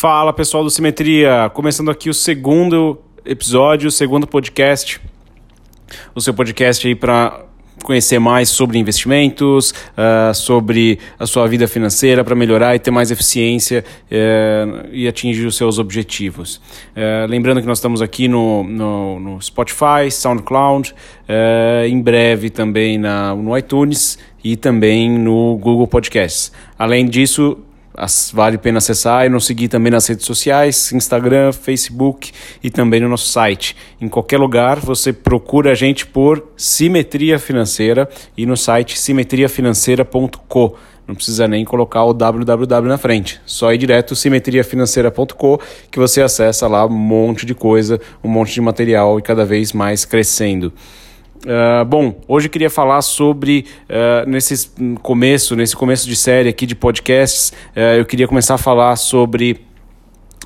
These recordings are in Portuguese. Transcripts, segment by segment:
Fala pessoal do Simetria, começando aqui o segundo episódio, o segundo podcast, o seu podcast aí para conhecer mais sobre investimentos, uh, sobre a sua vida financeira para melhorar e ter mais eficiência uh, e atingir os seus objetivos. Uh, lembrando que nós estamos aqui no, no, no Spotify, SoundCloud, em breve também na, no iTunes e também no Google Podcasts. Além disso, vale a pena acessar e nos seguir também nas redes sociais, Instagram, Facebook e também no nosso site. Em qualquer lugar você procura a gente por Simetria Financeira e no site simetriafinanceira.co. Não precisa nem colocar o www na frente, só ir direto simetriafinanceira.co que você acessa lá um monte de coisa, um monte de material e cada vez mais crescendo. Uh, bom, hoje eu queria falar sobre uh, nesse começo, nesse começo de série aqui de podcasts, uh, eu queria começar a falar sobre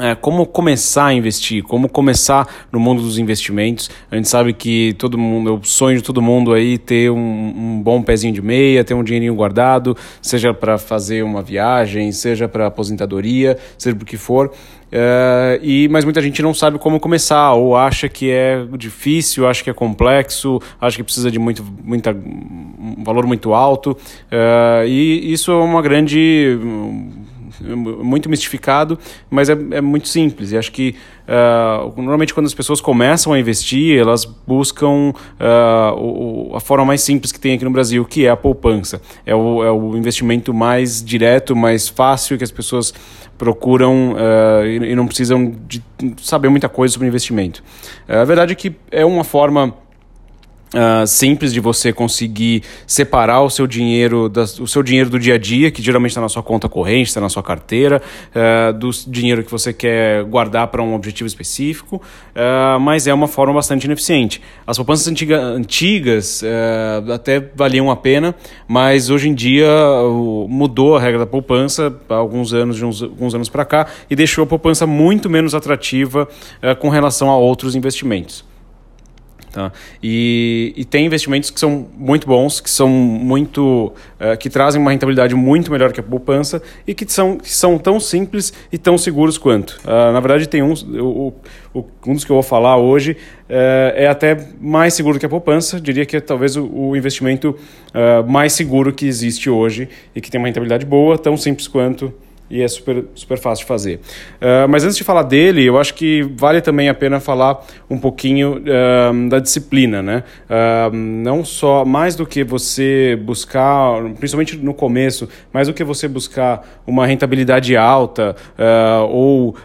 é, como começar a investir, como começar no mundo dos investimentos. A gente sabe que todo mundo, o sonho de todo mundo aí ter um, um bom pezinho de meia, ter um dinheirinho guardado, seja para fazer uma viagem, seja para aposentadoria, seja por que for. É, e, mas muita gente não sabe como começar, ou acha que é difícil, acha que é complexo, acha que precisa de muito, muita, um valor muito alto. É, e isso é uma grande muito mistificado, mas é, é muito simples. E acho que uh, normalmente quando as pessoas começam a investir, elas buscam uh, o, a forma mais simples que tem aqui no Brasil, que é a poupança. É o, é o investimento mais direto, mais fácil que as pessoas procuram uh, e, e, não precisam de saber muita coisa sobre investimento. a verdade é que é uma forma Uh, simples de você conseguir separar o seu dinheiro das, o seu dinheiro do dia a dia que geralmente está na sua conta corrente está na sua carteira uh, do dinheiro que você quer guardar para um objetivo específico uh, mas é uma forma bastante ineficiente. As poupanças antiga, antigas até valiam a pena mas hoje em dia mudou a regra da poupança há alguns anos de uns, alguns anos para cá e deixou a poupança muito menos atrativa com relação a outros investimentos Tá? E, e tem investimentos que são muito bons, que são muito. Uh, que trazem uma rentabilidade muito melhor que a poupança e que são, que são tão simples e tão seguros quanto. Uh, na verdade, tem uns. O, o, um dos que eu vou falar hoje uh, é até mais seguro que a poupança. Diria que é talvez o, o investimento mais seguro que existe hoje e que tem uma rentabilidade boa, tão simples quanto e é super, super fácil de fazer. Uh, mas antes de falar dele, eu acho que vale também a pena falar um pouquinho uh, da disciplina, né? Uh, não só, mais do que você buscar, principalmente no começo, mais do que você buscar uma rentabilidade alta ou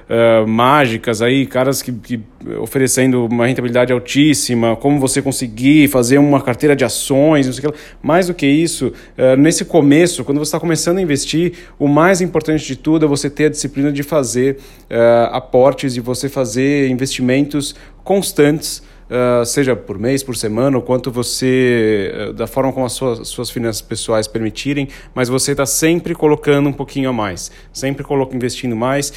mágicas aí, caras que, que oferecendo uma rentabilidade altíssima, como você conseguir fazer uma carteira de ações, não sei o que. Mais do que isso, nesse começo, quando você está começando a investir, o mais importante de tudo é você ter a disciplina de fazer uh, aportes e você fazer investimentos constantes, uh, seja por mês, por semana, ou quanto você, uh, da forma como as suas, suas finanças pessoais permitirem, mas você está sempre colocando um pouquinho a mais, sempre coloca, investindo mais,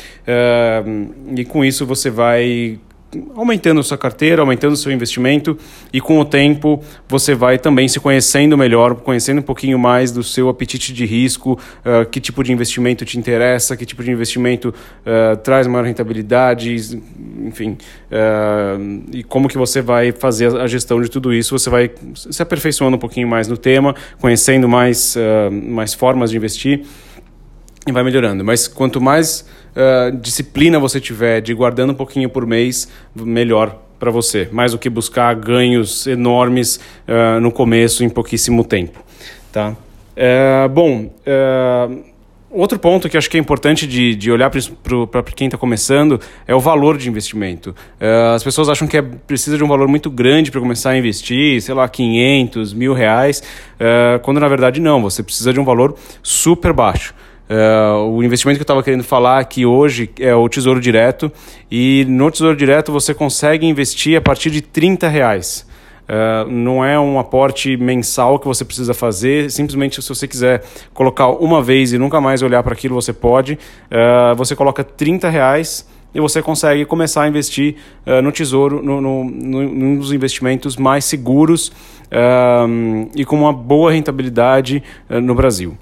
e com isso você vai aumentando sua carteira, aumentando seu investimento e com o tempo você vai também se conhecendo melhor, conhecendo um pouquinho mais do seu apetite de risco, uh, que tipo de investimento te interessa, que tipo de investimento uh, traz maior rentabilidade, enfim, uh, e como que você vai fazer a gestão de tudo isso, você vai se aperfeiçoando um pouquinho mais no tema, conhecendo mais, mais formas de investir e vai melhorando. Mas quanto mais uh, disciplina você tiver de guardando um pouquinho por mês, melhor para você. Mais do que buscar ganhos enormes uh, no começo em pouquíssimo tempo. Tá? Uh, bom, outro ponto que acho que é importante de, de olhar para quem está começando é o valor de investimento. as pessoas acham que é, precisa de um valor muito grande para começar a investir, sei lá, 500, mil reais, quando na verdade não, você precisa de um valor super baixo. Uh, o investimento que eu estava querendo falar aqui hoje é o Tesouro Direto e no Tesouro Direto você consegue investir a partir de 30 reais. Uh, não é um aporte mensal que você precisa fazer, simplesmente se você quiser colocar uma vez e nunca mais olhar para aquilo, você pode. Uh, você coloca 30 reais e você consegue começar a investir uh, no tesouro, no, no, no, num dos investimentos mais seguros e com uma boa rentabilidade no Brasil.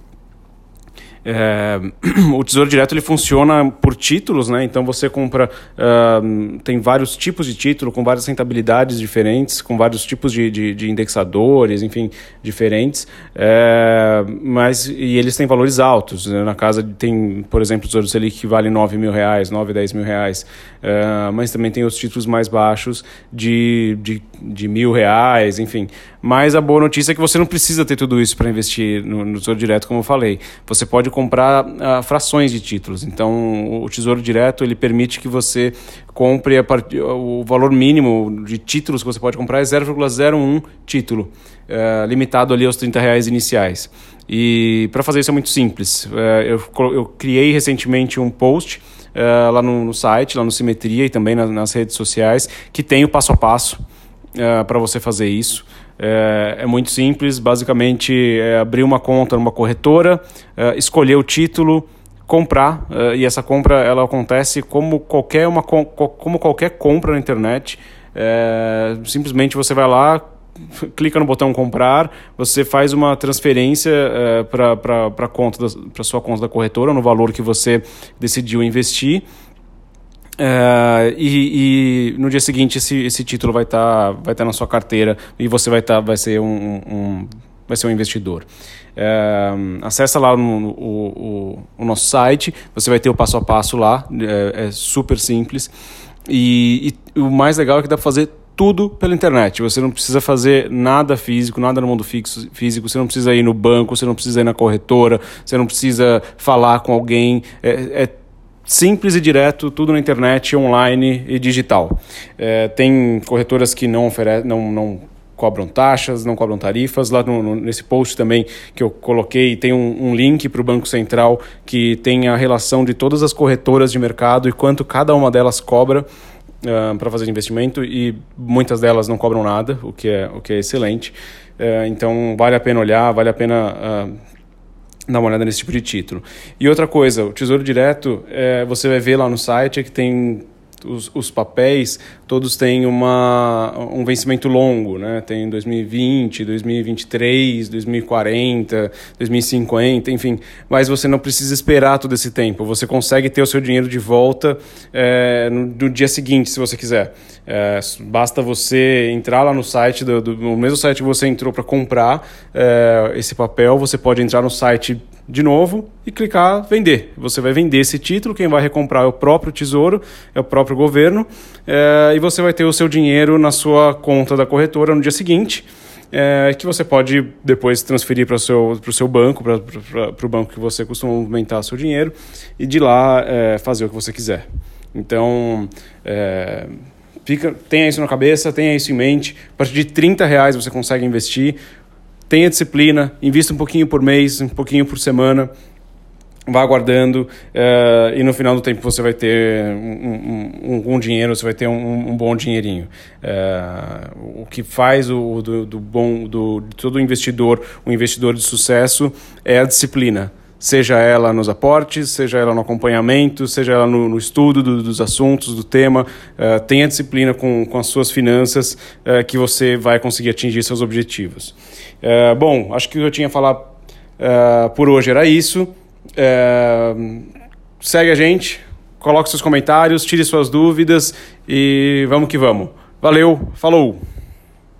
É, o Tesouro Direto ele funciona por títulos, né? Então você compra, uh, tem vários tipos de título com várias rentabilidades diferentes, com vários tipos de, de, de indexadores, enfim, diferentes. É, mas e eles têm valores altos. Né? Na casa tem, por exemplo, o Tesouro Selic que vale 9 mil reais, 9, 10 mil reais. É, mas também tem os títulos mais baixos de, de, de mil reais, enfim. Mas a boa notícia é que você não precisa ter tudo isso para investir no, no Tesouro Direto, como eu falei. Você pode comprar uh, frações de títulos. Então, o Tesouro Direto ele permite que você compre a part... o valor mínimo de títulos que você pode comprar é 0,01 título, uh, limitado ali aos 30 reais iniciais. E para fazer isso é muito simples. Uh, eu, eu criei recentemente um post Uh, lá no, no, site, lá no Simetria e também nas, nas redes sociais, que tem o passo a passo uh, para você fazer isso. É, é muito simples, basicamente é abrir uma conta numa corretora, é, escolher o título, comprar é, e essa compra ela acontece como qualquer uma como qualquer compra na internet. É, simplesmente você vai lá, clica no botão comprar, você faz uma transferência é, para para sua conta da corretora no valor que você decidiu investir Uh, e, e, no dia seguinte esse, esse título vai estar tá, vai tá na sua carteira e você vai, tá, vai, ser, um, um vai ser um investidor. Uh, acessa lá no, no o, o, nosso site, você vai ter o passo a passo lá, é, é super simples. E, e, o mais legal é que dá para fazer tudo pela internet. Você não precisa fazer nada físico, nada no mundo fixo, físico. Você não precisa ir no banco, você não precisa ir na corretora, você não precisa falar com alguém. É, é simples e direto, tudo na internet, online e digital. É, tem corretoras que não oferecem, não, não cobram taxas, não cobram tarifas. Lá no, no, nesse post também que eu coloquei, tem um, um link para o Banco Central que tem a relação de todas as corretoras de mercado e quanto cada uma delas cobra. Uh, para fazer investimento e muitas delas não cobram nada, o que é, o que é excelente. Uh, então vale a pena olhar, vale a pena uh, dar uma olhada nesse tipo de título. E outra coisa, o Tesouro Direto, é, você vai ver lá no site que tem os, os papéis todos têm uma, um vencimento longo, né? Tem 2020, 2023, 2040, 2050, enfim. Mas você não precisa esperar todo esse tempo. Você consegue ter o seu dinheiro de volta é, no, no, dia seguinte, se você quiser. É, basta você entrar lá no site, do, do no mesmo site que você entrou para comprar é, esse papel, você pode entrar no site de novo e clicar vender. Você vai vender esse título, quem vai recomprar é o próprio tesouro, é o próprio governo, é, e você vai ter o seu dinheiro na sua conta da corretora no dia seguinte. É, que você pode depois transferir para o seu, seu banco, para o banco que você costuma movimentar seu dinheiro, e de lá é, fazer o que você quiser. Então, é, fica, tenha isso na cabeça, tenha isso em mente. A partir de 30 reais você consegue investir tenha disciplina, invista um pouquinho por mês, um pouquinho por semana, vá aguardando uh, e no final do tempo você vai ter um, um, um dinheiro, você vai ter um, um bom dinheirinho. Uh, o que faz o do, do bom do todo investidor, um investidor de sucesso é a disciplina seja ela nos aportes, seja ela no acompanhamento, seja ela no, no estudo do, dos assuntos, do tema. Uh, tenha disciplina com, com as suas finanças uh, que você vai conseguir atingir seus objetivos. Uh, bom, acho que o que eu tinha a falar por hoje era isso. segue a gente, coloque seus comentários, tire suas dúvidas e vamos que vamos. Valeu, falou!